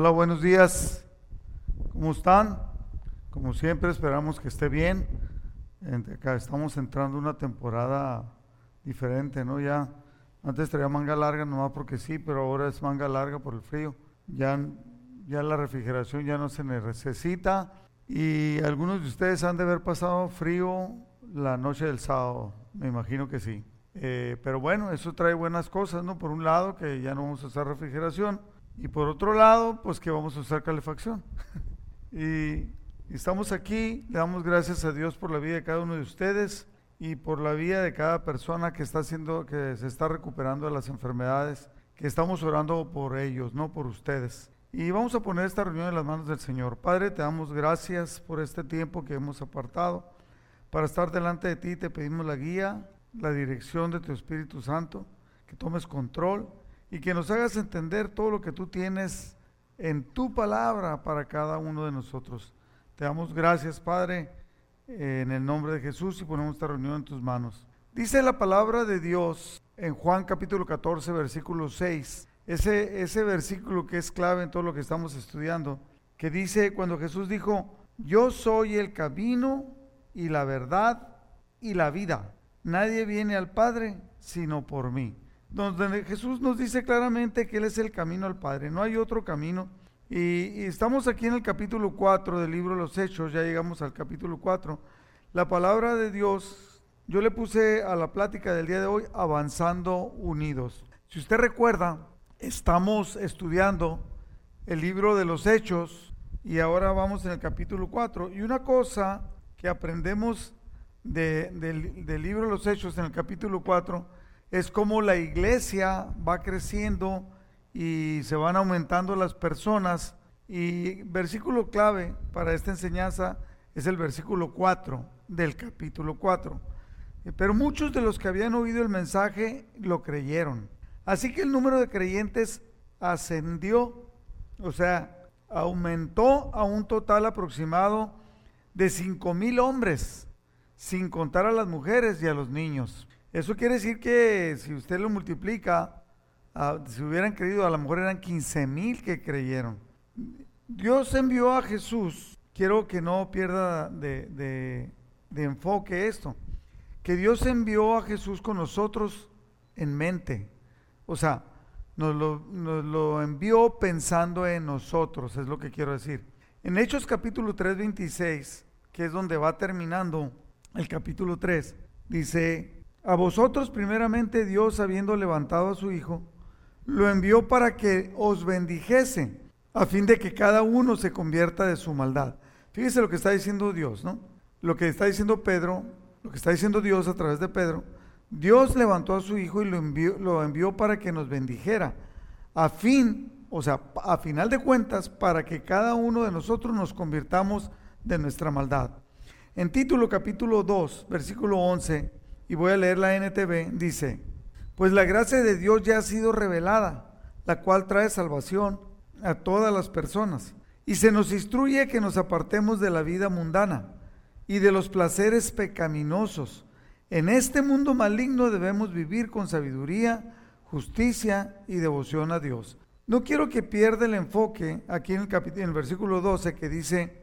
Hola, buenos días. ¿Cómo están? Como siempre, esperamos que esté bien. Estamos entrando una temporada diferente, ¿no? Ya antes traía manga larga nomás porque sí, pero ahora es manga larga por el frío. Ya, ya la refrigeración ya no se necesita. Y algunos de ustedes han de haber pasado frío la noche del sábado, me imagino que sí. Eh, pero bueno, eso trae buenas cosas, ¿no? Por un lado, que ya no vamos a usar refrigeración. Y por otro lado, pues que vamos a usar calefacción. y, estamos aquí, le damos gracias a Dios por la vida de cada uno de ustedes y por la vida de cada persona que está haciendo, que se está recuperando de las enfermedades, que estamos orando por ellos, no por ustedes. Y vamos a poner esta reunión en las manos del Señor. Padre, te damos gracias por este tiempo que hemos apartado para estar delante de ti. Te pedimos la guía, la dirección de tu Espíritu Santo, que tomes control y que nos hagas entender todo lo que tú tienes en tu palabra para cada uno de nosotros. Te damos gracias, Padre, en el nombre de Jesús y ponemos esta reunión en tus manos. Dice la palabra de Dios en Juan capítulo 14, versículo 6, ese, ese versículo que es clave en todo lo que estamos estudiando, que dice cuando Jesús dijo, yo soy el camino y la verdad y la vida. Nadie viene al Padre sino por mí donde Jesús nos dice claramente que Él es el camino al Padre, no hay otro camino. Y, estamos aquí en el capítulo 4 del libro los Hechos, ya llegamos al capítulo 4. La palabra de Dios, yo le puse a la plática del día de hoy, avanzando unidos. Si usted recuerda, estamos estudiando el libro de los Hechos y ahora vamos en el capítulo 4. Y una cosa que aprendemos del, del libro de los Hechos en el capítulo 4, es como la iglesia va creciendo y se van aumentando las personas. Y versículo clave para esta enseñanza es el versículo 4 del capítulo 4. Pero muchos de los que habían oído el mensaje lo creyeron. Así que el número de creyentes ascendió, o sea, aumentó a un total aproximado de cinco mil hombres, sin contar a las mujeres y a los niños. Eso quiere decir que si usted lo multiplica, si hubieran creído, a lo mejor eran 15 mil que creyeron. Dios envió a Jesús, quiero que no pierda de, enfoque esto, que Dios envió a Jesús con nosotros en mente. O sea, nos lo, nos lo, envió pensando en nosotros, es lo que quiero decir. En Hechos capítulo 3, 26, que es donde va terminando el capítulo 3, dice, a vosotros primeramente Dios, habiendo levantado a su Hijo, lo envió para que os bendijese, a fin de que cada uno se convierta de su maldad. Fíjese lo que está diciendo Dios, ¿no? Lo que está diciendo Pedro, lo que está diciendo Dios a través de Pedro. Dios levantó a su Hijo y lo envió, para que nos bendijera, a fin, o sea, a final de cuentas, para que cada uno de nosotros nos convirtamos de nuestra maldad. En título capítulo 2, versículo 11, y voy a leer la NTV, dice, pues la gracia de Dios ya ha sido revelada, la cual trae salvación a todas las personas. Y se nos instruye que nos apartemos de la vida mundana y de los placeres pecaminosos. En este mundo maligno debemos vivir con sabiduría, justicia y devoción a Dios. No quiero que pierda el enfoque aquí en el, en el versículo 12 que dice,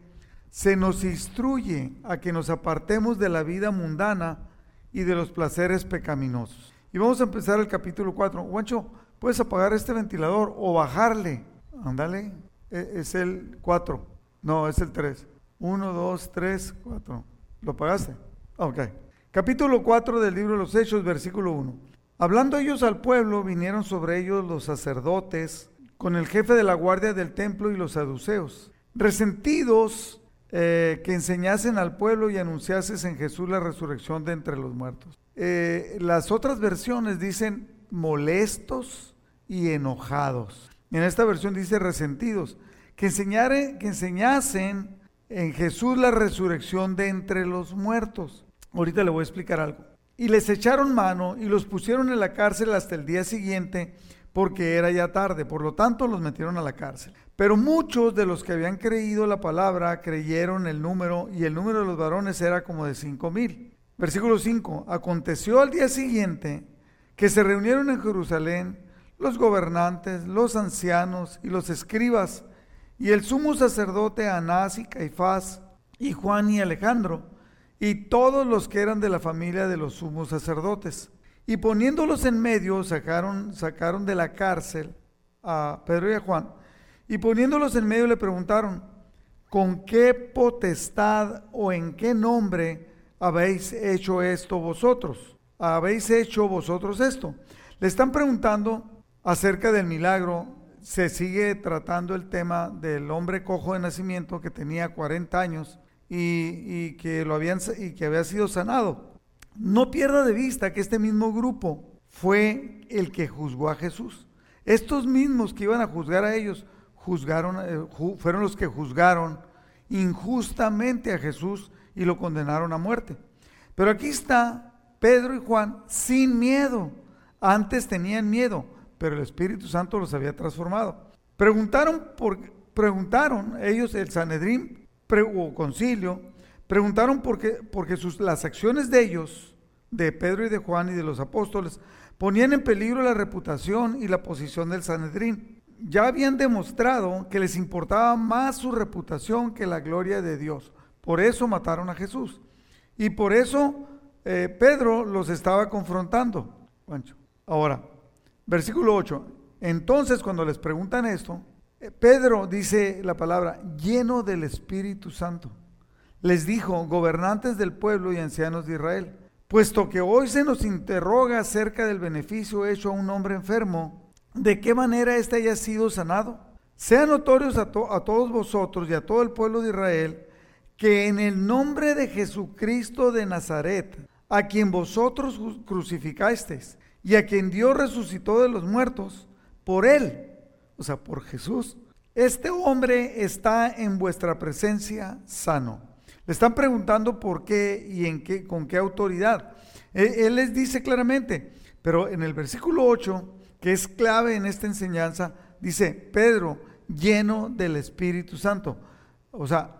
se nos instruye a que nos apartemos de la vida mundana y de los placeres pecaminosos. Y vamos a empezar el capítulo 4. Guancho, ¿puedes apagar este ventilador o bajarle? Ándale, e, es el 4. No, es el 3. 1, 2, 3, 4. ¿Lo apagaste? Ok. Capítulo 4 del libro de los Hechos, versículo 1. Hablando ellos al pueblo, vinieron sobre ellos los sacerdotes con el jefe de la guardia del templo y los saduceos. Resentidos eh, que enseñasen al pueblo y anunciases en Jesús la resurrección de entre los muertos. Eh, las otras versiones dicen molestos y enojados. En esta versión dice resentidos, que, enseñare, que enseñasen en Jesús la resurrección de entre los muertos. Ahorita le voy a explicar algo. Y les echaron mano y los pusieron en la cárcel hasta el día siguiente porque era ya tarde. Por lo tanto, los metieron a la cárcel. Pero muchos de los que habían creído la palabra creyeron el número y el número de los varones era como de cinco mil. Versículo 5. Aconteció al día siguiente que se reunieron en Jerusalén los gobernantes, los ancianos y los escribas y el sumo sacerdote Anás y Caifás, y Juan y Alejandro, y todos los que eran de la familia de los sumos sacerdotes. Y poniéndolos en medio, sacaron, sacaron de la cárcel a Pedro y a Juan, y poniéndolos en medio le preguntaron, ¿con qué potestad o en qué nombre habéis hecho esto vosotros? ¿Habéis hecho vosotros esto? Le están preguntando acerca del milagro. Se sigue tratando el tema del hombre cojo de nacimiento que tenía 40 años y, que, lo habían, y que había sido sanado. No pierda de vista que este mismo grupo fue el que juzgó a Jesús. Estos mismos que iban a juzgar a ellos, juzgaron, eh, fueron los que juzgaron injustamente a Jesús y lo condenaron a muerte. Pero aquí está Pedro y Juan sin miedo. Antes tenían miedo, pero el Espíritu Santo los había transformado. Preguntaron, por, preguntaron ellos, el Sanedrín o concilio, preguntaron por qué, porque sus, las acciones de ellos, de Pedro y de Juan y de los apóstoles, ponían en peligro la reputación y la posición del Sanedrín. Ya habían demostrado que les importaba más su reputación que la gloria de Dios. Por eso mataron a Jesús. Y por eso eh, Pedro los estaba confrontando. Ahora, versículo 8. Entonces, cuando les preguntan esto, eh, Pedro dice la palabra, lleno del Espíritu Santo. Les dijo, gobernantes del pueblo y ancianos de Israel, puesto que hoy se nos interroga acerca del beneficio hecho a un hombre enfermo, ¿de qué manera éste haya sido sanado? Sean notorios a, todos vosotros y a todo el pueblo de Israel que en el nombre de Jesucristo de Nazaret, a quien vosotros crucificasteis y a quien Dios resucitó de los muertos, por él o sea, por Jesús, este hombre está en vuestra presencia sano. Le están preguntando por qué y en qué, con qué autoridad. Él, les dice claramente, pero en el versículo 8, que es clave en esta enseñanza, dice, Pedro, lleno del Espíritu Santo. O sea,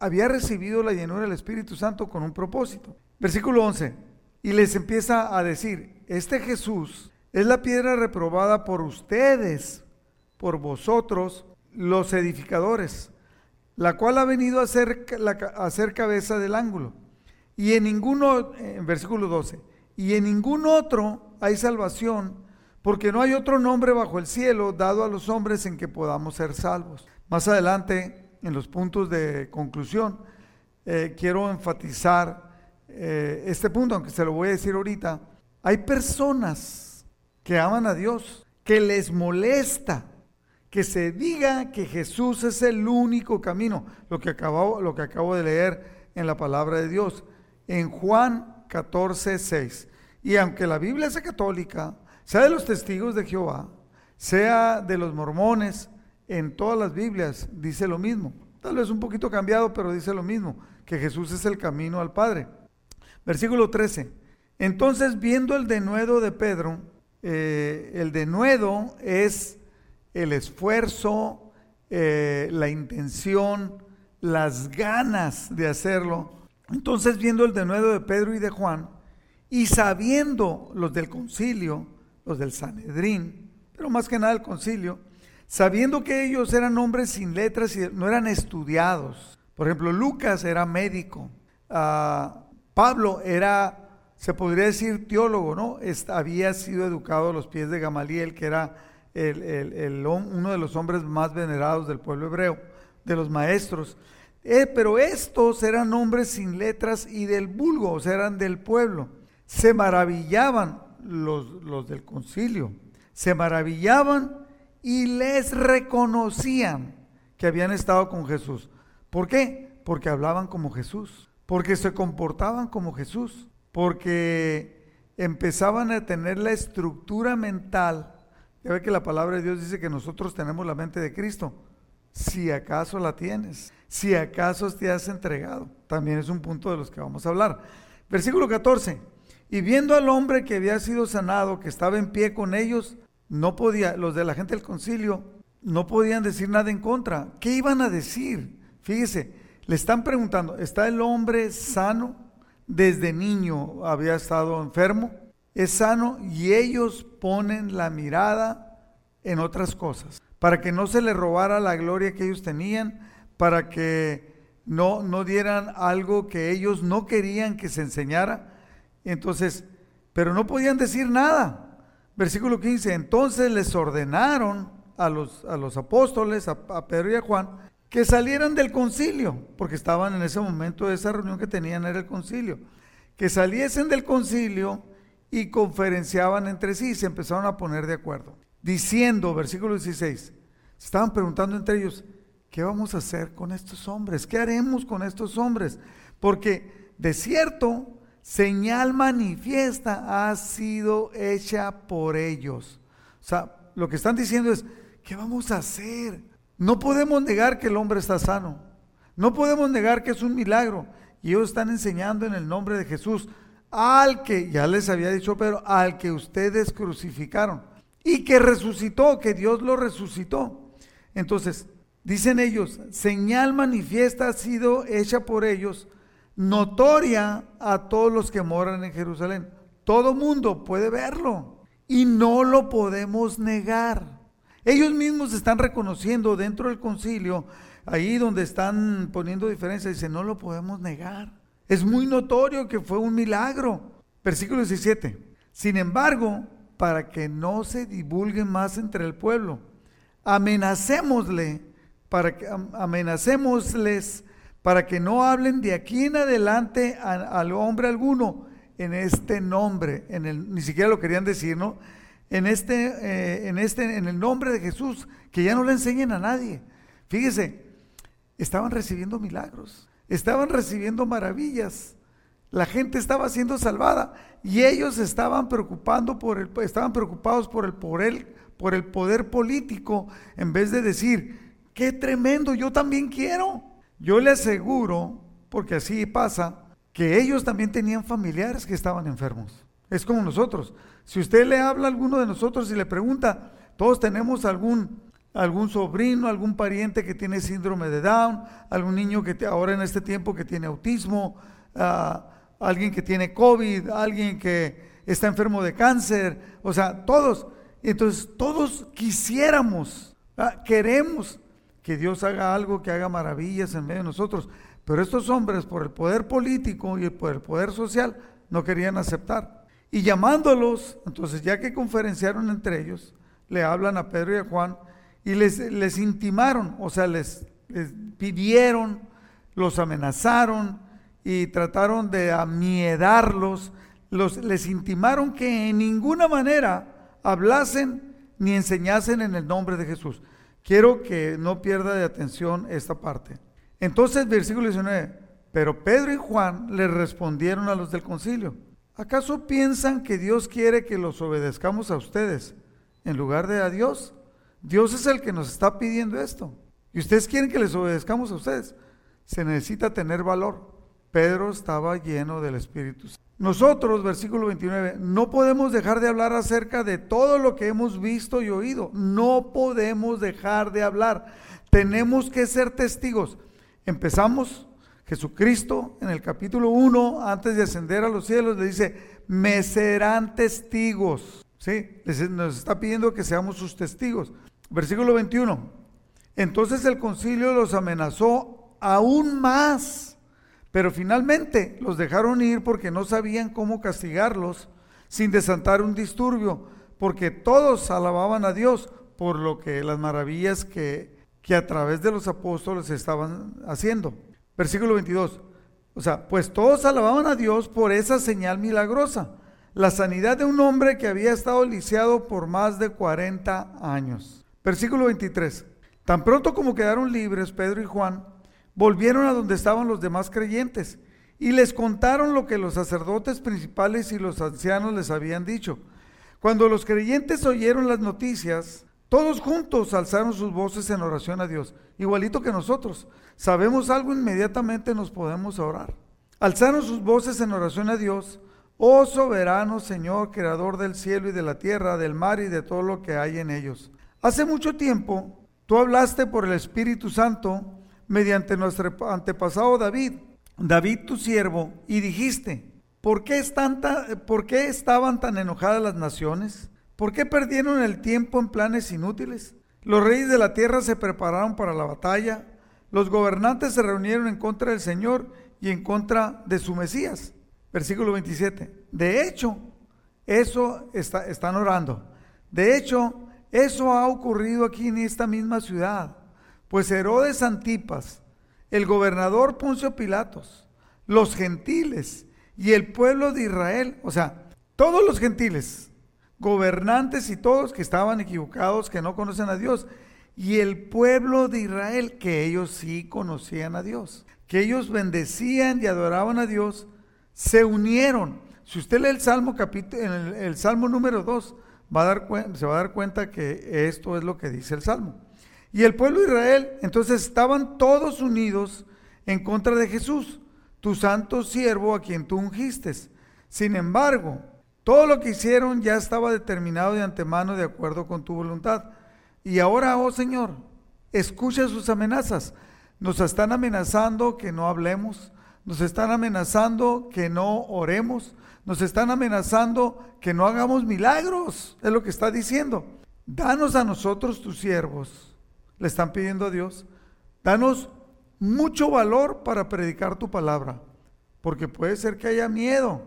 había recibido la llenura del Espíritu Santo con un propósito. Versículo 11, y les empieza a decir, este Jesús es la piedra reprobada por ustedes, por vosotros los edificadores, la cual ha venido a ser, a cabeza del ángulo. Y en ninguno, en versículo 12, y en ningún otro hay salvación, porque no hay otro nombre bajo el cielo dado a los hombres en que podamos ser salvos. Más adelante, en los puntos de conclusión, eh, quiero enfatizar eh, este punto, aunque se lo voy a decir ahorita. Hay personas que aman a Dios, que les molesta que se diga que Jesús es el único camino, lo que acabo, lo que acabo de leer en la palabra de Dios, en Juan 14, 6. Y aunque la Biblia sea católica, sea de los testigos de Jehová, sea de los mormones, en todas las Biblias dice lo mismo. Tal vez un poquito cambiado, pero dice lo mismo, que Jesús es el camino al Padre. Versículo 13. Entonces, viendo el denuedo de Pedro, eh, el denuedo es el esfuerzo, eh, la intención, las ganas de hacerlo. Entonces, viendo el denuedo de Pedro y de Juan, y sabiendo los del concilio, los del Sanedrín, pero más que nada el concilio, sabiendo que ellos eran hombres sin letras y no eran estudiados. Por ejemplo, Lucas era médico, ah, Pablo era, se podría decir, teólogo, ¿no? había sido educado a los pies de Gamaliel, que era el, uno de los hombres más venerados del pueblo hebreo, de los maestros. Eh, pero estos eran hombres sin letras y del vulgo, o sea, eran del pueblo. Se maravillaban los, los del concilio, se maravillaban y les reconocían que habían estado con Jesús. ¿Por qué? Porque hablaban como Jesús, porque se comportaban como Jesús, porque empezaban a tener la estructura mental ya ve que la palabra de Dios dice que nosotros tenemos la mente de Cristo. Si acaso la tienes, si acaso te has entregado, también es un punto de los que vamos a hablar. Versículo 14. Y viendo al hombre que había sido sanado, que estaba en pie con ellos, no podía, los de la gente del concilio, no podían decir nada en contra. ¿Qué iban a decir? Fíjese, le están preguntando, ¿está el hombre sano? Desde niño había estado enfermo es sano y ellos ponen la mirada en otras cosas. para que no se le robara la gloria que ellos tenían, para que no, no dieran algo que ellos no querían que se enseñara. Entonces, pero no podían decir nada. Versículo 15, entonces les ordenaron a los, a los apóstoles, a, Pedro y a Juan, que salieran del concilio, porque estaban en ese momento, esa reunión que tenían era el concilio, que saliesen del concilio y conferenciaban entre sí, se empezaron a poner de acuerdo, diciendo, versículo 16, estaban preguntando entre ellos, ¿qué vamos a hacer con estos hombres? ¿Qué haremos con estos hombres? Porque de cierto, señal manifiesta ha sido hecha por ellos. O sea, lo que están diciendo es, ¿qué vamos a hacer? No podemos negar que el hombre está sano. No podemos negar que es un milagro. Y ellos están enseñando en el nombre de Jesús al que, ya les había dicho pero al que ustedes crucificaron y que resucitó, que Dios lo resucitó. Entonces, dicen ellos, señal manifiesta ha sido hecha por ellos, notoria a todos los que moran en Jerusalén. Todo mundo puede verlo y no lo podemos negar. Ellos mismos están reconociendo dentro del concilio, ahí donde están poniendo diferencia, dicen, no lo podemos negar. Es muy notorio que fue un milagro. Versículo 17. Sin embargo, para que no se divulgue más entre el pueblo, amenacémosle, para que, amenacémosles para que no hablen de aquí en adelante al hombre alguno en este nombre, en el, ni siquiera lo querían decir, ¿no? en este, eh, en este, en el nombre de Jesús, que ya no le enseñen a nadie. Fíjese, estaban recibiendo milagros, estaban recibiendo maravillas. La gente estaba siendo salvada y ellos estaban preocupando por el, estaban preocupados por el, por el, por el poder político, en vez de decir, qué tremendo, yo también quiero. Yo le aseguro, porque así pasa, que ellos también tenían familiares que estaban enfermos. Es como nosotros. Si usted le habla a alguno de nosotros y le pregunta, todos tenemos algún, algún sobrino, algún pariente que tiene síndrome de Down, algún niño que ahora en este tiempo que tiene autismo, uh, alguien que tiene COVID, alguien que está enfermo de cáncer, o sea, todos. Entonces, todos quisiéramos, ¿verdad? queremos que Dios haga algo, que haga maravillas en medio de nosotros. Pero estos hombres, por el poder político y por el poder social, no querían aceptar. Y llamándolos, entonces ya que conferenciaron entre ellos, le hablan a Pedro y a Juan y les, les intimaron, o sea, les, les pidieron, los amenazaron y trataron de amiedarlos, los, les intimaron que en ninguna manera hablasen ni enseñasen en el nombre de Jesús. Quiero que no pierda de atención esta parte. Entonces, versículo 19, pero Pedro y Juan le respondieron a los del concilio ¿Acaso piensan que Dios quiere que los obedezcamos a ustedes en lugar de a Dios? Dios es el que nos está pidiendo esto. Y ustedes quieren que les obedezcamos a ustedes. Se necesita tener valor. Pedro estaba lleno del Espíritu. Nosotros, versículo 29, no podemos dejar de hablar acerca de todo lo que hemos visto y oído. No podemos dejar de hablar. Tenemos que ser testigos. Empezamos Jesucristo en el capítulo 1, antes de ascender a los cielos, le dice, me serán testigos. ¿Sí? Nos está pidiendo que seamos sus testigos. Versículo 21. Entonces el concilio los amenazó aún más, pero finalmente los dejaron ir porque no sabían cómo castigarlos sin desantar un disturbio, porque todos alababan a Dios por lo que las maravillas que, que a través de los apóstoles estaban haciendo. Versículo 22. O sea, pues todos alababan a Dios por esa señal milagrosa, la sanidad de un hombre que había estado lisiado por más de 40 años. Versículo 23. Tan pronto como quedaron libres Pedro y Juan, volvieron a donde estaban los demás creyentes y les contaron lo que los sacerdotes principales y los ancianos les habían dicho. Cuando los creyentes oyeron las noticias, todos juntos alzaron sus voces en oración a Dios, igualito que nosotros. Sabemos algo, inmediatamente nos podemos orar. Alzaron sus voces en oración a Dios, oh soberano Señor, creador del cielo y de la tierra, del mar y de todo lo que hay en ellos. Hace mucho tiempo tú hablaste por el Espíritu Santo mediante nuestro antepasado David, David tu siervo, y dijiste, ¿por qué, ¿por qué estaban tan enojadas las naciones? ¿Por qué perdieron el tiempo en planes inútiles? Los reyes de la tierra se prepararon para la batalla. Los gobernantes se reunieron en contra del Señor y en contra de su Mesías. Versículo 27. De hecho, eso está, están orando. De hecho, eso ha ocurrido aquí en esta misma ciudad. Pues Herodes Antipas, el gobernador Poncio Pilatos, los gentiles y el pueblo de Israel, o sea, todos los gentiles, gobernantes y todos que estaban equivocados, que no conocen a Dios, y el pueblo de Israel, que ellos sí conocían a Dios, que ellos bendecían y adoraban a Dios, se unieron. Si usted lee el Salmo capítulo, el, el Salmo número 2, va a dar, se va a dar cuenta que esto es lo que dice el Salmo. Y el pueblo de Israel, entonces estaban todos unidos en contra de Jesús, tu santo siervo a quien tú ungiste. Sin embargo, todo lo que hicieron ya estaba determinado de antemano de acuerdo con tu voluntad. Y ahora, oh Señor, escucha sus amenazas. Nos están amenazando que no hablemos, nos están amenazando que no oremos, nos están amenazando que no hagamos milagros, es lo que está diciendo. Danos a nosotros, tus siervos, le están pidiendo a Dios, danos mucho valor para predicar tu palabra, porque puede ser que haya miedo.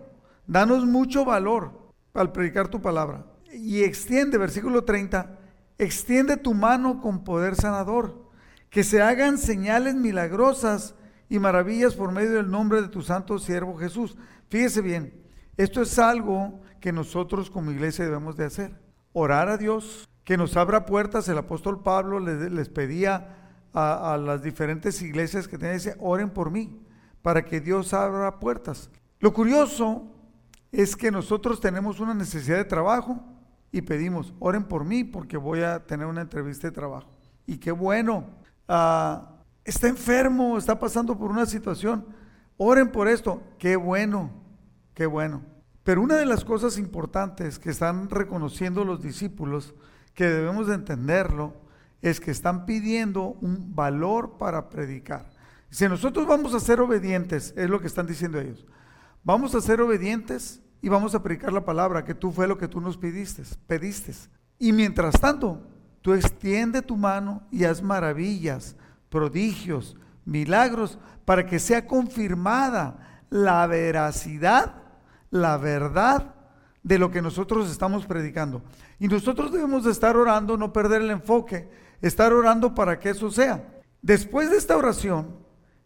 Danos mucho valor al predicar tu palabra. Y extiende, versículo 30, extiende tu mano con poder sanador, que se hagan señales milagrosas y maravillas por medio del nombre de tu santo siervo Jesús. Fíjese bien, esto es algo que nosotros como iglesia debemos de hacer. Orar a Dios, que nos abra puertas. El apóstol Pablo les, pedía a, las diferentes iglesias que tenían, dice, oren por mí, para que Dios abra puertas. Lo curioso es que nosotros tenemos una necesidad de trabajo y pedimos, oren por mí porque voy a tener una entrevista de trabajo. Y qué bueno. Ah, está enfermo, está pasando por una situación, oren por esto, qué bueno, qué bueno. Pero una de las cosas importantes que están reconociendo los discípulos, que debemos de entenderlo, es que están pidiendo un valor para predicar. Si nosotros vamos a ser obedientes, es lo que están diciendo ellos, vamos a ser obedientes y vamos a predicar la palabra, que tú fue lo que tú nos pediste, pediste. Y mientras tanto, tú extiende tu mano y haz maravillas, prodigios, milagros, para que sea confirmada la veracidad, la verdad de lo que nosotros estamos predicando. Y nosotros debemos de estar orando, no perder el enfoque, estar orando para que eso sea. Después de esta oración,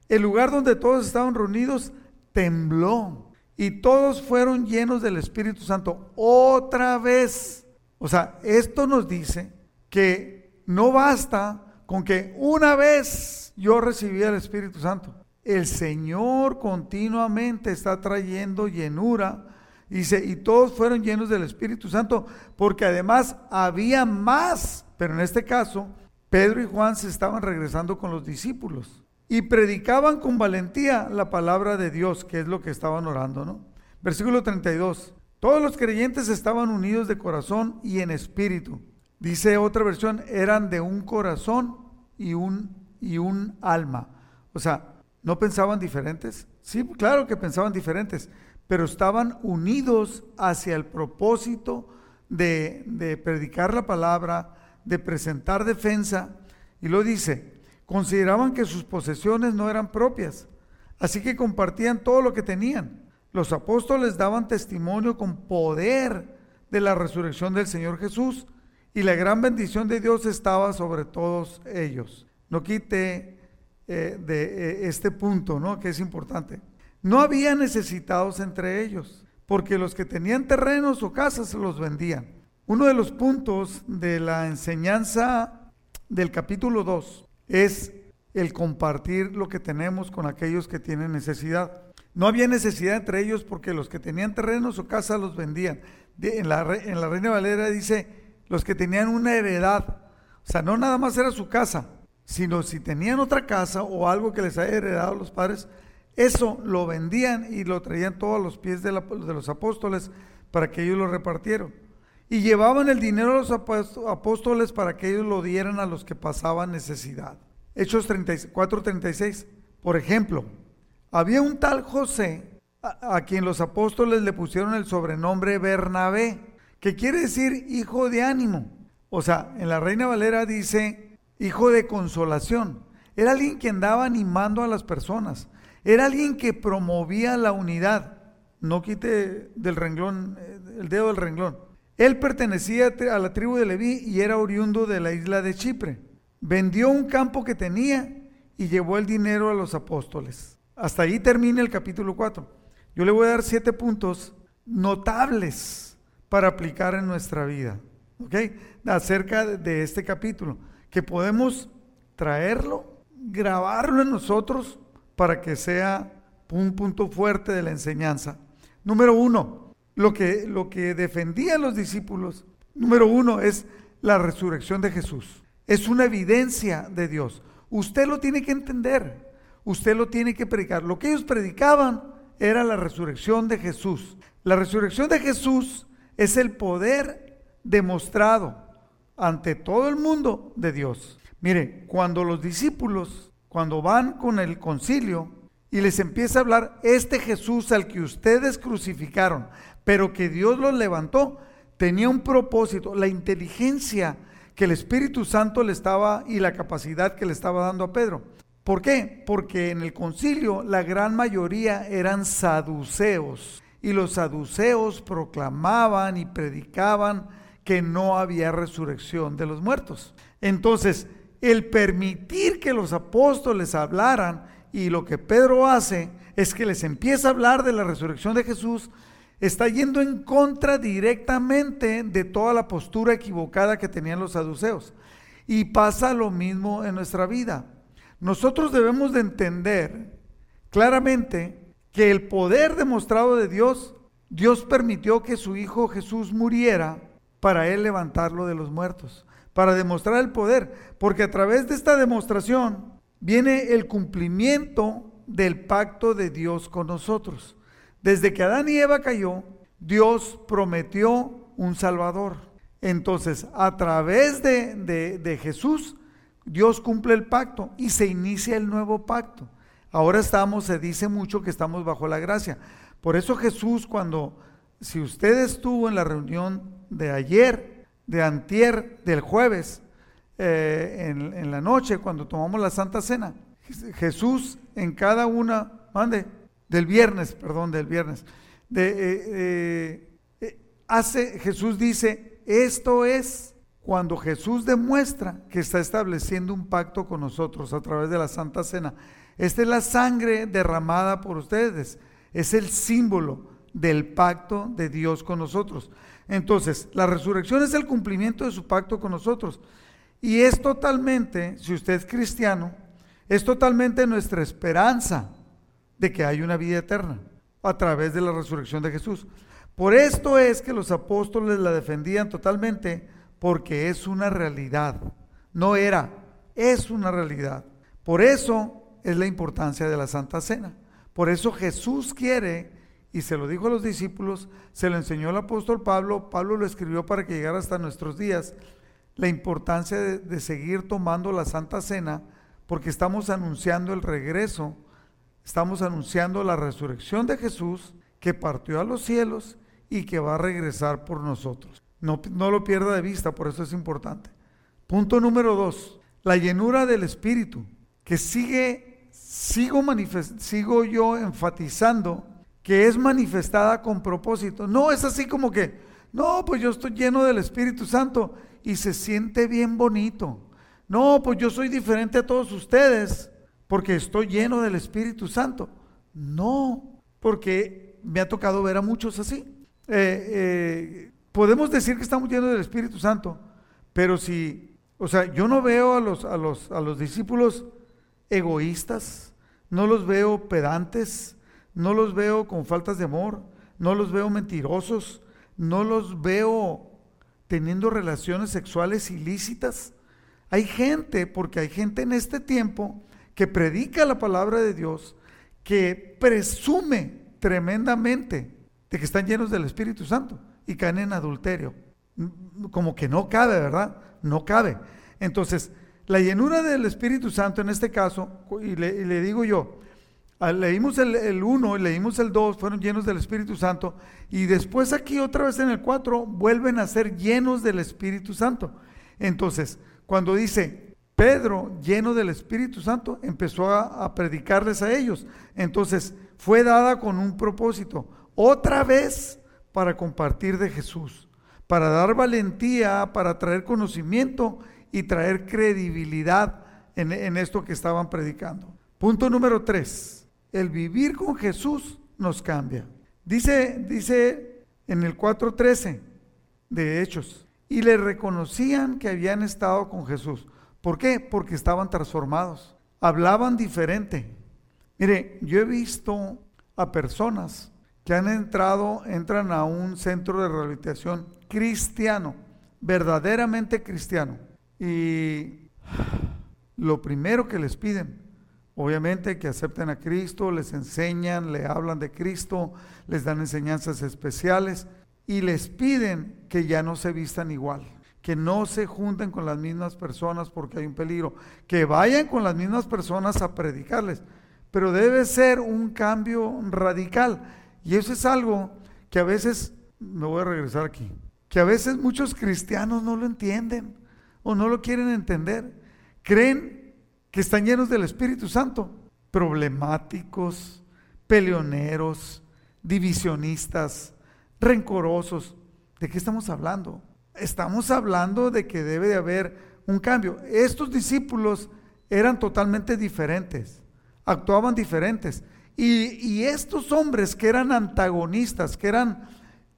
el lugar donde todos estaban reunidos tembló y todos fueron llenos del Espíritu Santo otra vez. O sea, esto nos dice que no basta con que una vez yo recibí el Espíritu Santo. El Señor continuamente está trayendo llenura. Dice, y todos fueron llenos del Espíritu Santo, porque además había más. Pero en este caso, Pedro y Juan se estaban regresando con los discípulos y predicaban con valentía la palabra de Dios, que es lo que estaban orando, ¿no? Versículo 32. Todos los creyentes estaban unidos de corazón y en espíritu Dice otra versión, eran de un corazón y un, y un alma. O sea, ¿no pensaban diferentes? Sí, claro que pensaban diferentes, pero estaban unidos hacia el propósito de, predicar la palabra, de presentar defensa. Y lo dice, consideraban que sus posesiones no eran propias, así que compartían todo lo que tenían. Los apóstoles daban testimonio con poder de la resurrección del Señor Jesús y la gran bendición de Dios estaba sobre todos ellos. No quite eh, de eh, este punto, ¿no? Que es importante. No había necesitados entre ellos, porque los que tenían terrenos o casas los vendían. Uno de los puntos de la enseñanza del capítulo 2 es el compartir lo que tenemos con aquellos que tienen necesidad. No había necesidad entre ellos porque los que tenían terrenos o casas los vendían. en, la, en la Reina Valera dice, los que tenían una heredad. O sea, no nada más era su casa, sino si tenían otra casa o algo que les haya heredado los padres, eso lo vendían y lo traían todos a los pies de, los apóstoles para que ellos lo repartieran. Y llevaban el dinero a los apóstoles para que ellos lo dieran a los que pasaban necesidad. Hechos 4:36. Por ejemplo, había un tal José a quien los apóstoles le pusieron el sobrenombre Bernabé que quiere decir hijo de ánimo. O sea, en la Reina Valera dice hijo de consolación. Era alguien que andaba animando a las personas. Era alguien que promovía la unidad. No quite del renglón, eh, el dedo del renglón. Él pertenecía a la tribu de Leví y era oriundo de la isla de Chipre. Vendió un campo que tenía y llevó el dinero a los apóstoles. Hasta ahí termina el capítulo 4. Yo le voy a dar siete puntos notables para aplicar en nuestra vida, ¿ok? Acerca de este capítulo, que podemos traerlo, grabarlo en nosotros para que sea un punto fuerte de la enseñanza. Número uno, lo que, lo que defendían los discípulos, número uno, es la resurrección de Jesús. Es una evidencia de Dios. Usted lo tiene que entender, usted lo tiene que predicar. Lo que ellos predicaban era la resurrección de Jesús. La resurrección de Jesús es el poder demostrado ante todo el mundo de Dios. Mire, cuando los discípulos, cuando van con el concilio y les empieza a hablar, este Jesús al que ustedes crucificaron, pero que Dios los levantó, tenía un propósito, la inteligencia que el Espíritu Santo le estaba y la capacidad que le estaba dando a Pedro. ¿Por qué? Porque en el concilio la gran mayoría eran saduceos y los saduceos proclamaban y predicaban que no había resurrección de los muertos. Entonces, el permitir que los apóstoles hablaran y lo que Pedro hace es que les empieza a hablar de la resurrección de Jesús, está yendo en contra directamente de toda la postura equivocada que tenían los saduceos. Y pasa lo mismo en nuestra vida. Nosotros debemos de entender claramente que el poder demostrado de Dios, Dios permitió que su Hijo Jesús muriera para Él levantarlo de los muertos, para demostrar el poder, porque a través de esta demostración viene el cumplimiento del pacto de Dios con nosotros. Desde que Adán y Eva cayó, Dios prometió un Salvador. Entonces, a través de, de, Jesús, Dios cumple el pacto y se inicia el nuevo pacto. Ahora estamos, se dice mucho que estamos bajo la gracia. Por eso Jesús, cuando, si usted estuvo en la reunión de ayer, de antier, del jueves, eh, en, la noche, cuando tomamos la Santa Cena, Jesús en cada una, mande, del viernes, perdón, del viernes, de, eh, eh, hace, Jesús dice, esto es cuando Jesús demuestra que está estableciendo un pacto con nosotros a través de la Santa Cena. Esta es la sangre derramada por ustedes, es el símbolo del pacto de Dios con nosotros. Entonces, la resurrección es el cumplimiento de su pacto con nosotros. Y es totalmente, si usted es cristiano, es totalmente nuestra esperanza de que hay una vida eterna a través de la resurrección de Jesús. Por esto es que los apóstoles la defendían totalmente, porque es una realidad. No era, es una realidad. Por eso es la importancia de la Santa Cena. Por eso Jesús quiere, y se lo dijo a los discípulos, se lo enseñó el apóstol Pablo, Pablo lo escribió para que llegara hasta nuestros días, la importancia de, de seguir tomando la Santa Cena, porque estamos anunciando el regreso Estamos anunciando la resurrección de Jesús que partió a los cielos y que va a regresar por nosotros. No, no lo pierda de vista, por eso es importante. Punto número dos, la llenura del Espíritu, que sigue, sigo, sigo yo enfatizando que es manifestada con propósito. No es así como que, no, pues yo estoy lleno del Espíritu Santo y se siente bien bonito. No, pues yo soy diferente a todos ustedes porque estoy lleno del Espíritu Santo. No, porque me ha tocado ver a muchos así. Eh, eh, podemos decir que estamos llenos del Espíritu Santo, pero si, o sea, yo no veo a los, a los, a los discípulos egoístas, no los veo pedantes, no los veo con faltas de amor, no los veo mentirosos, no los veo teniendo relaciones sexuales ilícitas. Hay gente, porque hay gente en este tiempo que predica la palabra de Dios, que presume tremendamente de que están llenos del Espíritu Santo y caen en adulterio. Como que no cabe, ¿verdad? No cabe. Entonces, la llenura del Espíritu Santo en este caso, y le, digo yo, leímos el 1 y leímos el 2, fueron llenos del Espíritu Santo, y después aquí otra vez en el 4 vuelven a ser llenos del Espíritu Santo. Entonces, cuando dice Pedro, lleno del Espíritu Santo, empezó a, predicarles a ellos. Entonces, fue dada con un propósito, otra vez para compartir de Jesús, para dar valentía, para traer conocimiento y traer credibilidad en, en esto que estaban predicando. Punto número tres, el vivir con Jesús nos cambia. Dice, dice en el 4.13 de Hechos, y le reconocían que habían estado con Jesús. ¿Por qué? Porque estaban transformados, hablaban diferente. Mire, yo he visto a personas que han entrado, entran a un centro de rehabilitación cristiano, verdaderamente cristiano. Y lo primero que les piden, obviamente que acepten a Cristo, les enseñan, le hablan de Cristo, les dan enseñanzas especiales y les piden que ya no se vistan igual, que no se junten con las mismas personas porque hay un peligro, que vayan con las mismas personas a predicarles, pero debe ser un cambio radical y eso es algo que a veces, me voy a regresar aquí, que a veces muchos cristianos no lo entienden o no lo quieren entender. Creen que están llenos del Espíritu Santo, problemáticos, peleoneros, divisionistas, rencorosos. ¿De qué estamos hablando? Estamos hablando de que debe de haber un cambio. Estos discípulos eran totalmente diferentes, actuaban diferentes. Y, estos hombres que eran antagonistas, que eran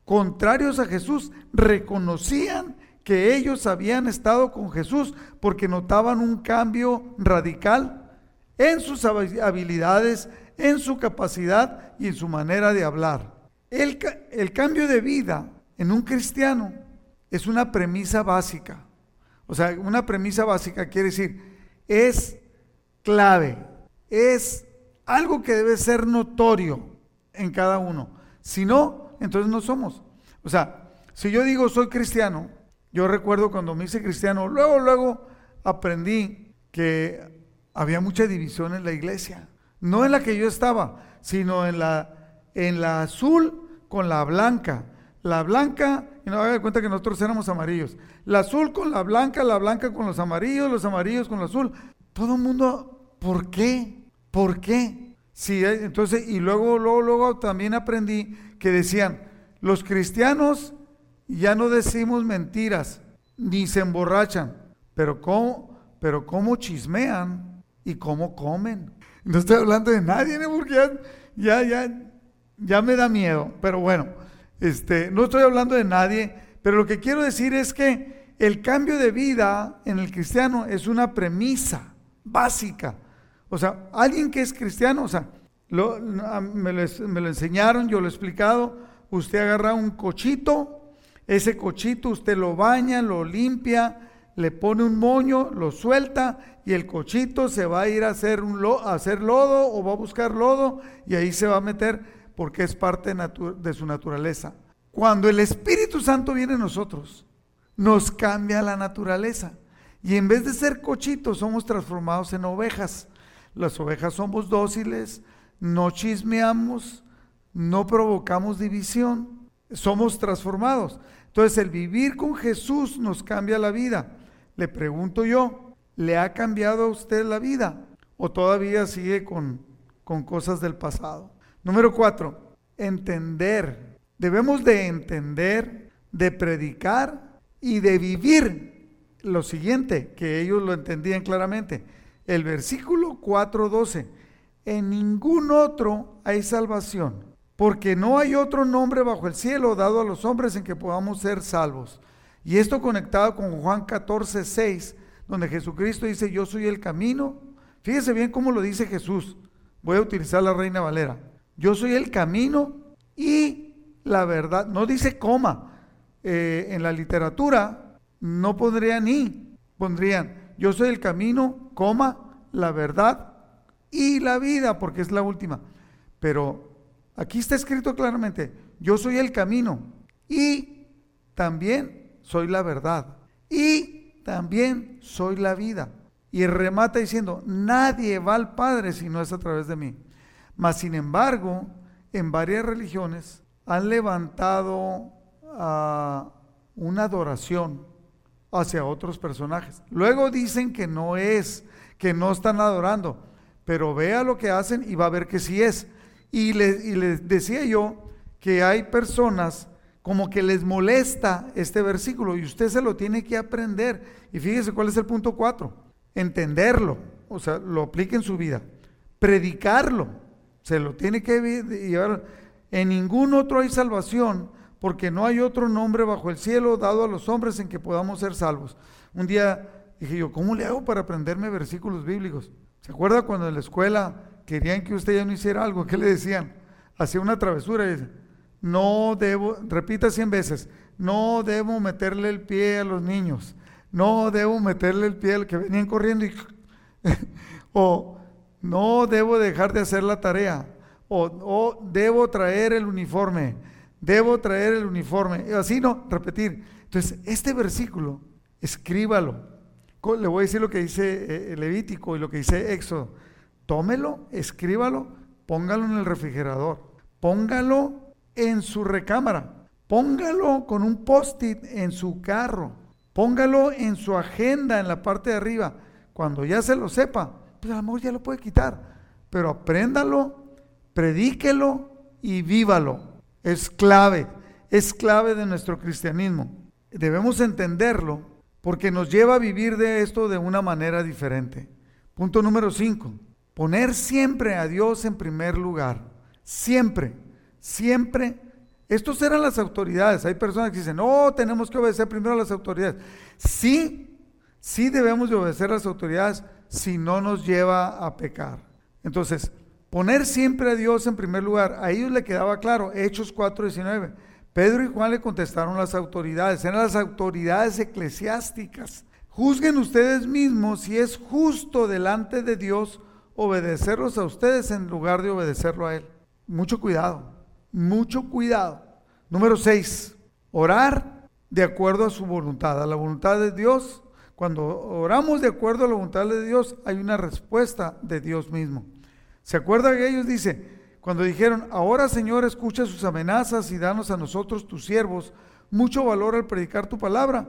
contrarios a Jesús, reconocían que ellos habían estado con Jesús porque notaban un cambio radical en sus habilidades, en su capacidad y en su manera de hablar. El, el, cambio de vida en un cristiano es una premisa básica. O sea, una premisa básica quiere decir, es clave, es algo que debe ser notorio en cada uno. Si no, entonces no somos. O sea, si yo digo soy cristiano, yo recuerdo cuando me hice cristiano, luego, luego aprendí que había mucha división en la iglesia. No en la que yo estaba, sino en la, en la azul con la blanca. La blanca, y no haga cuenta que nosotros éramos amarillos. La azul con la blanca, la blanca con los amarillos, los amarillos con la azul. Todo el mundo, ¿por qué? ¿Por qué? Sí, eh, entonces, y luego, luego, luego también aprendí que decían, los cristianos ya no decimos mentiras, ni se emborrachan, pero cómo, pero cómo chismean y cómo comen. No estoy hablando de nadie, porque ya, ya, ya, me da miedo, pero bueno, este, no estoy hablando de nadie, pero lo que quiero decir es que el cambio de vida en el cristiano es una premisa básica. O sea, alguien que es cristiano, o sea, me, lo, enseñaron, yo lo he explicado, usted agarra un cochito, ese cochito usted lo baña, lo limpia, le pone un moño, lo suelta y el cochito se va a ir a hacer, a hacer lodo o va a buscar lodo y ahí se va a meter porque es parte de su naturaleza. Cuando el Espíritu Santo viene a nosotros, nos cambia la naturaleza. Y en vez de ser cochitos, somos transformados en ovejas. Las ovejas somos dóciles, no chismeamos, no provocamos división, somos transformados. Entonces el vivir con Jesús nos cambia la vida. Le pregunto yo, ¿le ha cambiado a usted la vida? ¿O todavía sigue con, con cosas del pasado? Número cuatro, entender. Debemos de entender, de predicar y de vivir lo siguiente, que ellos lo entendían claramente el versículo 4.12, en ningún otro hay salvación, porque no hay otro nombre bajo el cielo dado a los hombres en que podamos ser salvos. Y esto conectado con Juan 14.6, donde Jesucristo dice, yo soy el camino. Fíjese bien cómo lo dice Jesús. Voy a utilizar la Reina Valera. Yo soy el camino y la verdad. No dice coma. Eh, en la literatura no pondrían ni, pondrían, yo soy el camino, coma, la verdad y la vida, porque es la última. Pero aquí está escrito claramente, yo soy el camino y también soy la verdad y también soy la vida. Y remata diciendo, nadie va al Padre si no es a través de mí. Mas, sin embargo, en varias religiones han levantado a una adoración hacia otros personajes. Luego dicen que no es, que no están adorando, pero vea lo que hacen y va a ver que sí es. Y les, decía yo que hay personas como que les molesta este versículo y usted se lo tiene que aprender. Y fíjese cuál es el punto 4. Entenderlo, o sea, lo aplique en su vida. Predicarlo, se lo tiene que llevar. En ningún otro hay salvación, porque no hay otro nombre bajo el cielo dado a los hombres en que podamos ser salvos. Un día dije yo, ¿cómo le hago para aprenderme versículos bíblicos? ¿Se acuerda cuando en la escuela querían que usted ya no hiciera algo? ¿Qué le decían? Hacía una travesura y dice, no debo, repita cien veces, no debo meterle el pie a los niños, no debo meterle el pie al que venían corriendo y, o no debo dejar de hacer la tarea, o, o, debo traer el uniforme, debo traer el uniforme, así no, repetir. Entonces, este versículo, escríbalo. Le voy a decir lo que dice eh, Levítico y lo que dice Éxodo. Tómelo, escríbalo, póngalo en el refrigerador, póngalo en su recámara. Póngalo con un post-it en su carro. Póngalo en su agenda en la parte de arriba. Cuando ya se lo sepa, pues a lo mejor ya lo puede quitar. Pero apréndalo, predíquelo y vívalo. Es clave, es clave de nuestro cristianismo. Debemos entenderlo porque nos lleva a vivir de esto de una manera diferente. Punto número 5. Poner siempre a Dios en primer lugar. Siempre. Siempre, estos eran las autoridades. Hay personas que dicen, no, tenemos que obedecer primero a las autoridades. Sí, sí debemos de obedecer a las autoridades si no nos lleva a pecar. Entonces, poner siempre a Dios en primer lugar, a ellos le quedaba claro, Hechos 4:19. Pedro y Juan le contestaron las autoridades, eran las autoridades eclesiásticas. Juzguen ustedes mismos si es justo delante de Dios obedecerlos a ustedes en lugar de obedecerlo a Él. Mucho cuidado mucho cuidado. Número 6, orar de acuerdo a su voluntad, a la voluntad de Dios. Cuando oramos de acuerdo a la voluntad de Dios, hay una respuesta de Dios mismo. ¿Se acuerda que ellos dice, cuando dijeron, ahora Señor, escucha sus amenazas y danos a nosotros, tus siervos, mucho valor al predicar tu palabra?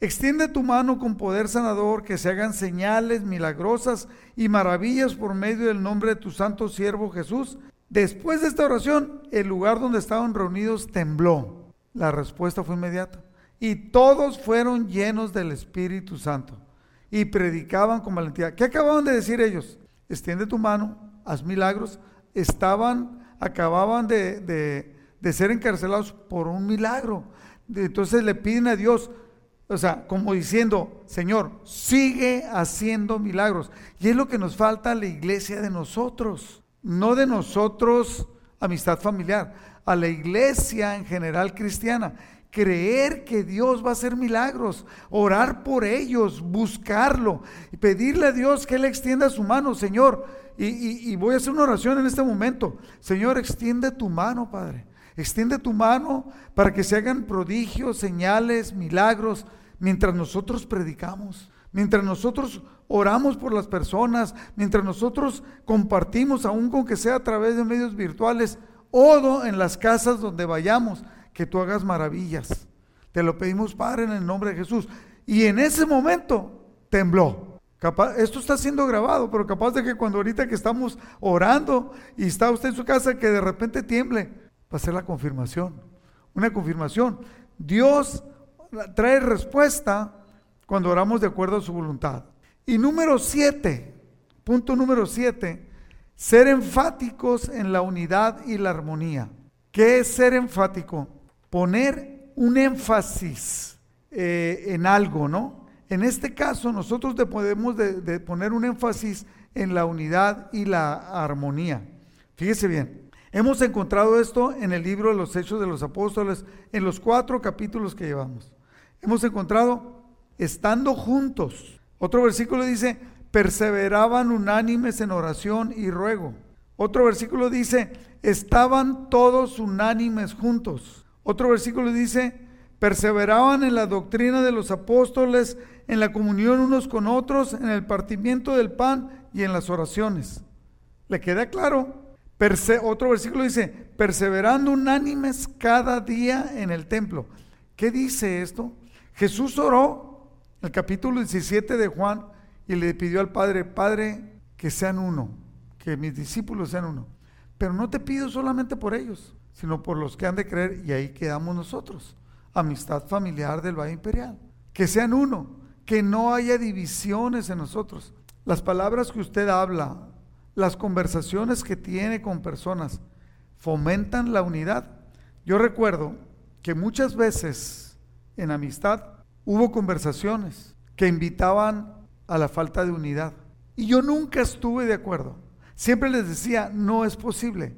Extiende tu mano con poder sanador, que se hagan señales milagrosas y maravillas por medio del nombre de tu santo siervo Jesús. Después de esta oración, el lugar donde estaban reunidos tembló. La respuesta fue inmediata. Y todos fueron llenos del Espíritu Santo y predicaban con valentía. ¿Qué acababan de decir ellos? Extiende tu mano, haz milagros. Estaban, acababan de, ser encarcelados por un milagro. Entonces le piden a Dios, o sea, como diciendo, Señor, sigue haciendo milagros. Y es lo que nos falta a la iglesia de nosotros no de nosotros amistad familiar, a la iglesia en general cristiana. Creer que Dios va a hacer milagros, orar por ellos, buscarlo y pedirle a Dios que Él extienda su mano, Señor. Y, y voy a hacer una oración en este momento. Señor, extiende tu mano, Padre. Extiende tu mano para que se hagan prodigios, señales, milagros, mientras nosotros predicamos, mientras nosotros oramos por las personas, mientras nosotros compartimos, aún con que sea a través de medios virtuales, o en las casas donde vayamos, que tú hagas maravillas. Te lo pedimos, Padre, en el nombre de Jesús. Y en ese momento tembló. Esto está siendo grabado, pero capaz de que cuando ahorita que estamos orando y está usted en su casa, que de repente tiemble, va a ser la confirmación. Una confirmación. Dios trae respuesta cuando oramos de acuerdo a su voluntad. Y número siete, punto número siete, ser enfáticos en la unidad y la armonía. ¿Qué es ser enfático? Poner un énfasis eh, en algo, ¿no? En este caso, nosotros podemos de poner un énfasis en la unidad y la armonía. Fíjese bien, hemos encontrado esto en el libro de los Hechos de los Apóstoles, en los cuatro capítulos que llevamos. Hemos encontrado estando juntos, otro versículo dice, perseveraban unánimes en oración y ruego. Otro versículo dice, estaban todos unánimes juntos. Otro versículo dice, perseveraban en la doctrina de los apóstoles, en la comunión unos con otros, en el partimiento del pan y en las oraciones. ¿Le queda claro? Otro versículo dice, perseverando unánimes cada día en el templo. ¿Qué dice esto? Jesús oró el capítulo 17 de Juan y le pidió al Padre, Padre, que sean uno, que mis discípulos sean uno. Pero no te pido solamente por ellos, sino por los que han de creer y ahí quedamos nosotros. Amistad familiar del Valle Imperial. Que sean uno, que no haya divisiones en nosotros. Las palabras que usted habla, las conversaciones que tiene con personas, fomentan la unidad. Yo recuerdo que muchas veces en amistad hubo conversaciones que invitaban a la falta de unidad. Y yo nunca estuve de acuerdo. Siempre les decía, no es posible.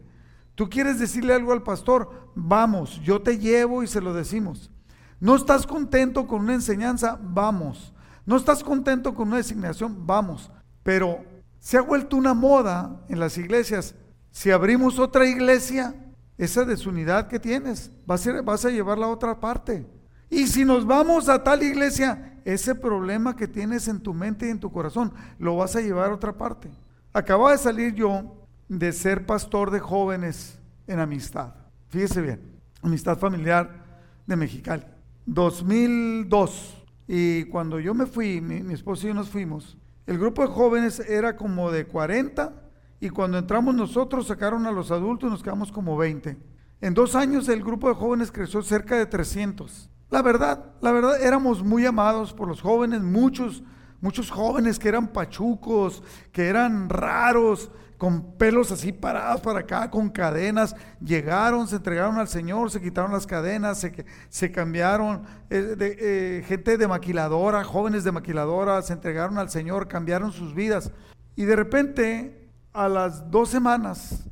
Tú quieres decirle algo al pastor, vamos, yo te llevo y se lo decimos. No estás contento con una enseñanza, vamos. No estás contento con una designación, vamos. Pero se ha vuelto una moda en las iglesias. Si abrimos otra iglesia, esa desunidad que tienes, vas a, vas a otra parte. Y si nos vamos a tal iglesia, ese problema que tienes en tu mente y en tu corazón, lo vas a llevar a otra parte. Acababa de salir yo de ser pastor de jóvenes en amistad. Fíjese bien, amistad familiar de Mexicali. 2002. Y cuando yo me fui, mi, mi esposo y yo nos fuimos, el grupo de jóvenes era como de 40 y cuando entramos nosotros sacaron a los adultos y nos quedamos como 20. En dos años el grupo de jóvenes creció cerca de 300. La verdad, la verdad, éramos muy amados por los jóvenes, muchos, muchos jóvenes que eran pachucos, que eran raros, con pelos así parados para acá, con cadenas, llegaron, se entregaron al Señor, se quitaron las cadenas, se, se cambiaron, eh, eh, gente de maquiladora, jóvenes de maquiladora, se entregaron al Señor, cambiaron sus vidas. Y de repente, a las dos semanas,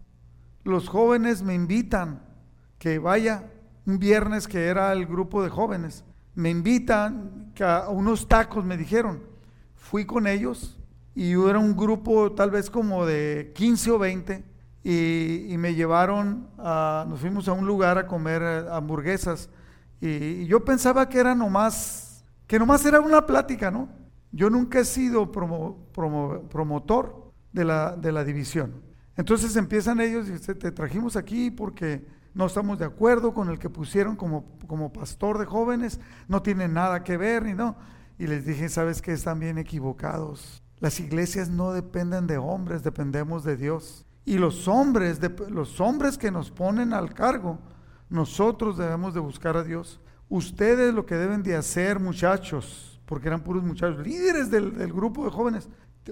los jóvenes me invitan que vaya un viernes que era el grupo de jóvenes. Me invitan a unos tacos, me dijeron. Fui con ellos y era un grupo tal vez como de 15 o 20 y, me llevaron, a, nos fuimos a un lugar a comer eh, hamburguesas y, yo pensaba que era nomás, que nomás era una plática, ¿no? Yo nunca he sido promotor de la, división. Entonces empiezan ellos y te trajimos aquí porque no estamos de acuerdo con el que pusieron como, como pastor de jóvenes, no tiene nada que ver, ni no. Y les dije, ¿sabes qué? Están bien equivocados. Las iglesias no dependen de hombres, dependemos de Dios. Y los hombres, los hombres que nos ponen al cargo, nosotros debemos de buscar a Dios. Ustedes lo que deben de hacer, muchachos, porque eran puros muchachos, líderes del, del grupo de jóvenes,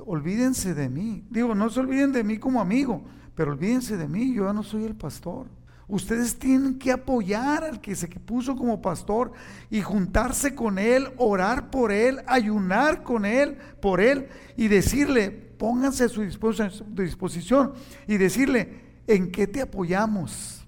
olvídense de mí. Digo, no se olviden de mí como amigo, pero olvídense de mí, yo no soy el pastor. Ustedes tienen que apoyar al que se puso como pastor y juntarse con él, orar por él, ayunar con él, por él y decirle, pónganse a su disposición y decirle, ¿en qué te apoyamos?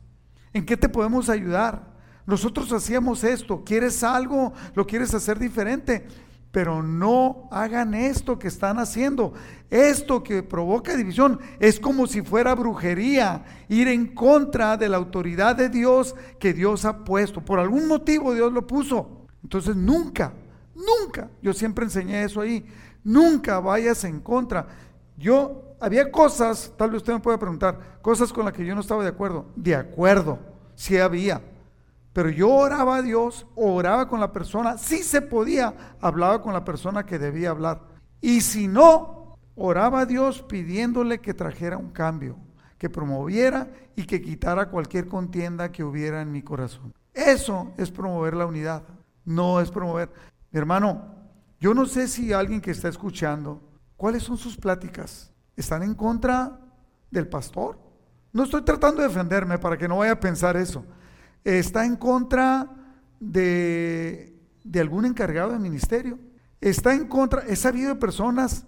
¿En qué te podemos ayudar? Nosotros hacíamos esto, ¿quieres algo? ¿Lo quieres hacer diferente? Pero no hagan esto que están haciendo. Esto que provoca división es como si fuera brujería, ir en contra de la autoridad de Dios que Dios ha puesto. Por algún motivo Dios lo puso. Entonces nunca, nunca, yo siempre enseñé eso ahí, nunca vayas en contra. Yo, había cosas, tal vez usted me pueda preguntar, cosas con las que yo no estaba de acuerdo. De acuerdo, sí había pero yo oraba a Dios, oraba con la persona, si se podía, hablaba con la persona que debía hablar. Y si no, oraba a Dios pidiéndole que trajera un cambio, que promoviera y que quitara cualquier contienda que hubiera en mi corazón. Eso es promover la unidad, no es promover. Mi hermano, yo no sé si alguien que está escuchando, ¿cuáles son sus pláticas? ¿Están en contra del pastor? No estoy tratando de defenderme para que no vaya a pensar eso está en contra de, algún encargado de ministerio, está en contra, he sabido de personas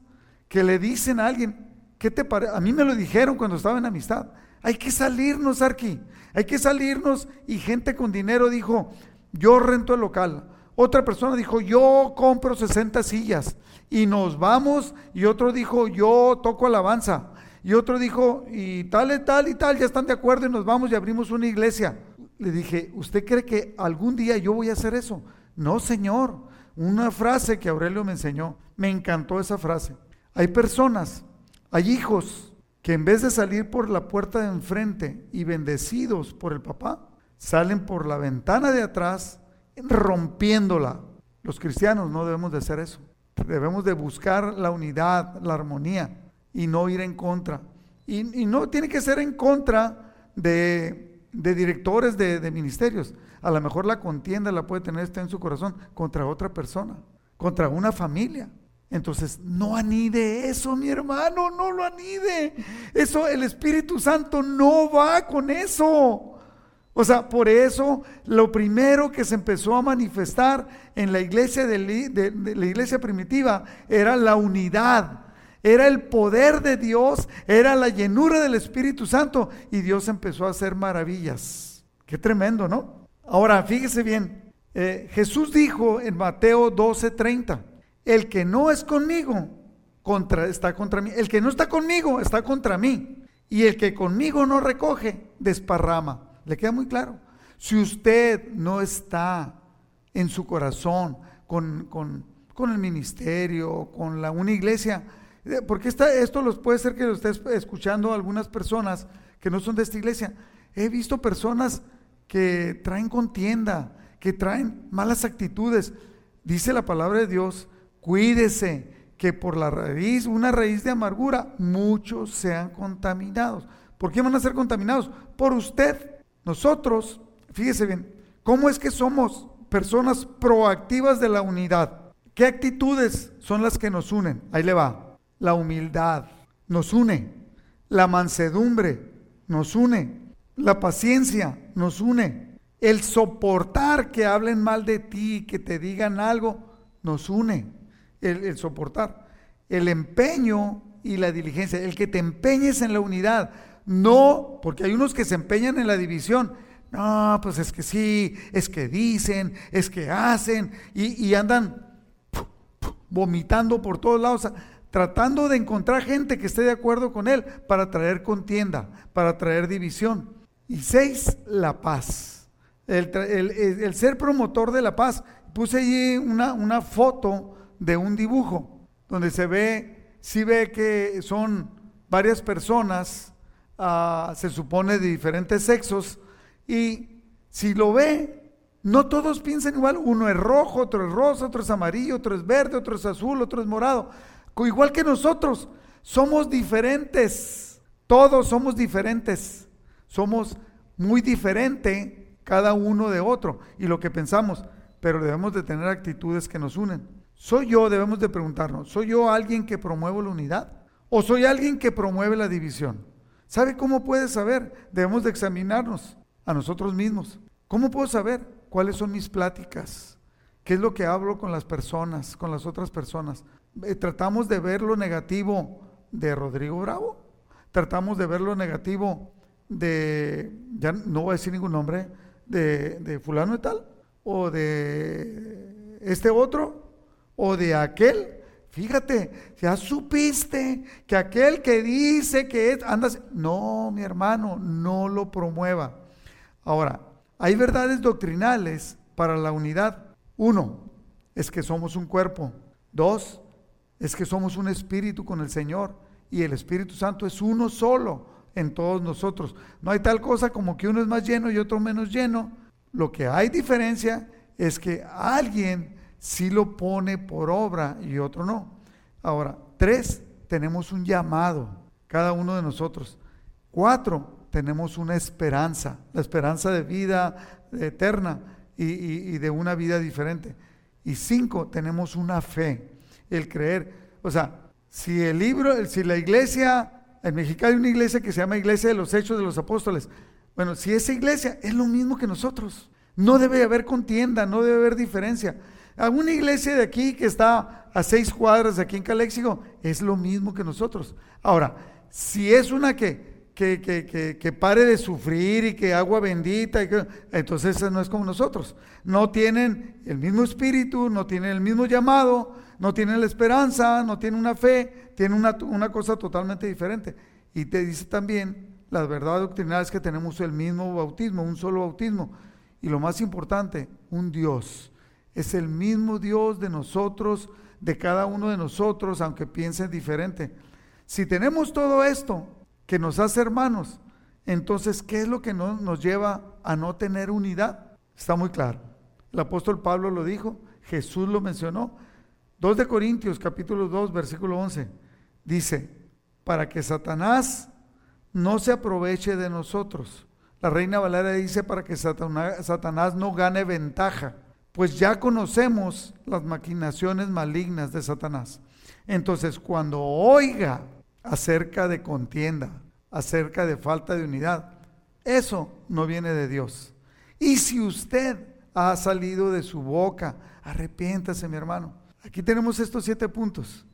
que le dicen a alguien, ¿qué te parece? A mí me lo dijeron cuando estaba en amistad, hay que salirnos, Arqui, hay que salirnos y gente con dinero dijo, yo rento el local. Otra persona dijo, yo compro 60 sillas y nos vamos. Y otro dijo, yo toco alabanza. Y otro dijo, y tal y tal y tal, ya están de acuerdo y nos vamos y abrimos una iglesia le dije, ¿usted cree que algún día yo voy a hacer eso? No, Señor. Una frase que Aurelio me enseñó, me encantó esa frase. Hay personas, hay hijos que en vez de salir por la puerta de enfrente y bendecidos por el papá, salen por la ventana de atrás rompiéndola. Los cristianos no debemos de hacer eso. Debemos de buscar la unidad, la armonía y no ir en contra. Y, no tiene que ser en contra de, directores de, ministerios. A lo mejor la contienda la puede tener está en su corazón contra otra persona, contra una familia. Entonces, no anide eso, mi hermano, no lo anide. Eso, el Espíritu Santo no va con eso. O sea, por eso lo primero que se empezó a manifestar en la iglesia de, la iglesia primitiva era la unidad, era el poder de Dios, era la llenura del Espíritu Santo y Dios empezó a hacer maravillas. Qué tremendo, ¿no? Ahora, fíjese bien, eh, Jesús dijo en Mateo 12:30, el que no es conmigo contra, está contra mí, el que no está conmigo está contra mí y el que conmigo no recoge desparrama. ¿Le queda muy claro? Si usted no está en su corazón con, el ministerio, con la, una iglesia, porque esto los puede ser que lo esté escuchando algunas personas que no son de esta iglesia. He visto personas que traen contienda, que traen malas actitudes. Dice la palabra de Dios, cuídese que por la raíz, una raíz de amargura, muchos sean contaminados. ¿Por qué van a ser contaminados? Por usted. Nosotros, fíjese bien, ¿cómo es que somos personas proactivas de la unidad? ¿Qué actitudes son las que nos unen? Ahí le va. La humildad nos une. La mansedumbre nos une. La paciencia nos une. El soportar que hablen mal de ti, que te digan algo, nos une. El, soportar. El empeño y la diligencia. El que te empeñes en la unidad no, porque hay unos que se empeñan en la división. No, pues es que sí, es que dicen, es que hacen y, andan vomitando por todos lados, tratando de encontrar gente que esté de acuerdo con él para traer contienda, para traer división. Y seis, la paz. El, ser promotor de la paz. Puse allí una, una foto de un dibujo donde se ve, sí ve que son varias personas Ah, se supone de diferentes sexos, y si lo ve, no todos piensan igual, uno es rojo, otro es rosa, otro es amarillo, otro es verde, otro es azul, otro es morado, igual que nosotros, somos diferentes, todos somos diferentes, somos muy diferente cada uno de otro y lo que pensamos, pero debemos de tener actitudes que nos unen. ¿Soy yo, debemos de preguntarnos, ¿soy yo alguien que promueve la unidad? ¿O soy alguien que promueve la división? ¿Sabe cómo puede saber? Debemos de examinarnos a nosotros mismos. ¿Cómo puedo saber cuáles son mis pláticas? ¿Qué es lo que hablo con las personas, con las otras personas? Eh, ¿Tratamos de ver lo negativo de Rodrigo Bravo? ¿Tratamos de ver lo negativo de, ya no voy a decir ningún nombre, de, de fulano y tal? ¿O de este otro? ¿O de aquel? Fíjate, ya supiste que aquel que dice que es, andas, no, mi hermano, no lo promueva. Ahora, hay verdades doctrinales para la unidad. Uno, es que somos un cuerpo. Dos, es que somos un espíritu con el Señor y el Espíritu Santo es uno solo en todos nosotros. No hay tal cosa como que uno es más lleno y otro menos lleno. Lo que hay diferencia es que alguien si lo pone por obra y otro no. Ahora, tres, tenemos un llamado, cada uno de nosotros. Cuatro, tenemos una esperanza, la esperanza de vida eterna y, de una vida diferente. Y cinco, tenemos una fe, el creer. O sea, si el libro, si la iglesia, en México hay una iglesia que se llama Iglesia de los Hechos de los Apóstoles. Bueno, si esa iglesia es lo mismo que nosotros, no debe haber contienda, no debe haber diferencia. Alguna iglesia de aquí que está a seis cuadras de aquí en Caléxico es lo mismo que nosotros. Ahora, si es una que, que, que, que pare de sufrir y que agua bendita, y entonces no es como nosotros. No tienen el mismo espíritu, no tienen el mismo llamado, no tienen la esperanza, no tienen una fe, tienen una, una cosa totalmente diferente. Y te dice también, la verdad doctrinal es que tenemos el mismo bautismo, un solo bautismo. Y lo más importante, un Dios es el mismo Dios de nosotros, de cada uno de nosotros, aunque piensen diferente. Si tenemos todo esto que nos hace hermanos, entonces, ¿qué es lo que nos lleva a no tener unidad? Está muy claro. El apóstol Pablo lo dijo, Jesús lo mencionó. 2 de Corintios capítulo 2 versículo 11 dice, para que Satanás no se aproveche de nosotros. La reina Valera dice para que Satanás no gane ventaja, pues ya conocemos las maquinaciones malignas de Satanás. Entonces, cuando oiga acerca de contienda, acerca de falta de unidad, eso no viene de Dios. Y si usted ha salido de su boca, arrepiéntase, mi hermano. Aquí tenemos estos siete puntos.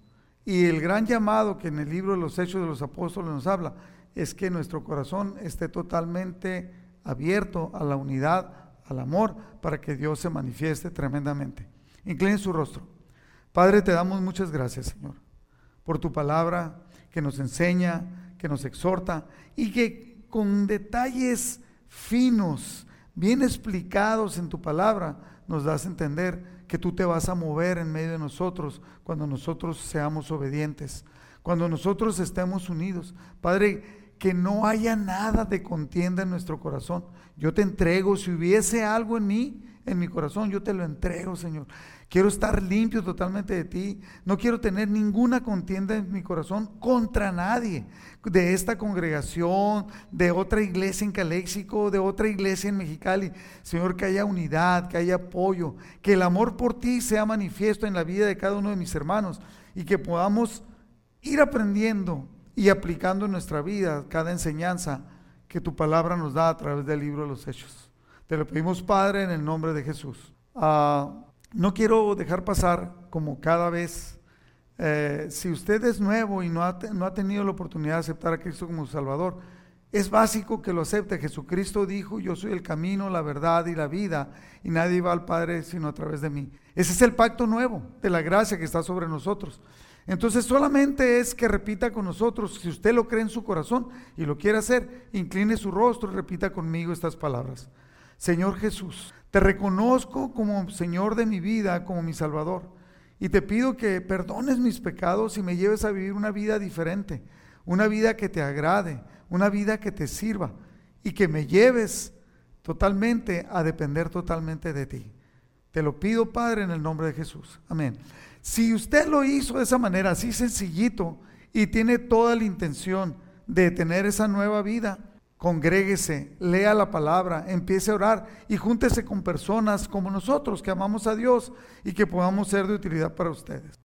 Y el gran llamado que en el libro de los Hechos de los Apóstoles nos habla es que nuestro corazón esté totalmente abierto a la unidad, al amor, para que Dios se manifieste tremendamente. Incline su rostro. Padre, te damos muchas gracias, Señor, por tu palabra que nos enseña, que nos exhorta y que con detalles finos, bien explicados en tu palabra, nos das a entender que tú te vas a mover en medio de nosotros cuando nosotros seamos obedientes, cuando nosotros estemos unidos. Padre, que no haya nada de contienda en nuestro corazón. Yo te entrego, si hubiese algo en mí, en mi corazón, yo te lo entrego, Señor. Quiero estar limpio totalmente de ti. No quiero tener ninguna contienda en mi corazón contra nadie. De esta congregación, de otra iglesia en Caléxico, de otra iglesia en Mexicali. Señor, que haya unidad, que haya apoyo. Que el amor por ti sea manifiesto en la vida de cada uno de mis hermanos. Y que podamos ir aprendiendo y aplicando en nuestra vida cada enseñanza que tu palabra nos da a través del libro de los Hechos. Te lo pedimos, Padre, en el nombre de Jesús. No quiero dejar pasar, como cada vez, eh, si usted es nuevo y no ha, no ha tenido la oportunidad de aceptar a Cristo como Salvador, es básico que lo acepte. Jesucristo dijo, yo soy el camino, la verdad y la vida, y nadie va al Padre sino a través de mí. Ese es el pacto nuevo de la gracia que está sobre nosotros. Entonces solamente es que repita con nosotros, si usted lo cree en su corazón y lo quiere hacer, incline su rostro y repita conmigo estas palabras. Señor Jesús, te reconozco como Señor de mi vida, como mi Salvador, y te pido que perdones mis pecados y me lleves a vivir una vida diferente, una vida que te agrade, una vida que te sirva y que me lleves totalmente a depender totalmente de ti. Te lo pido, Padre, en el nombre de Jesús. Amén. Si usted lo hizo de esa manera, así sencillito, y tiene toda la intención de tener esa nueva vida, congréguese, lea la palabra, empiece a orar y júntese con personas como nosotros que amamos a Dios y que podamos ser de utilidad para ustedes.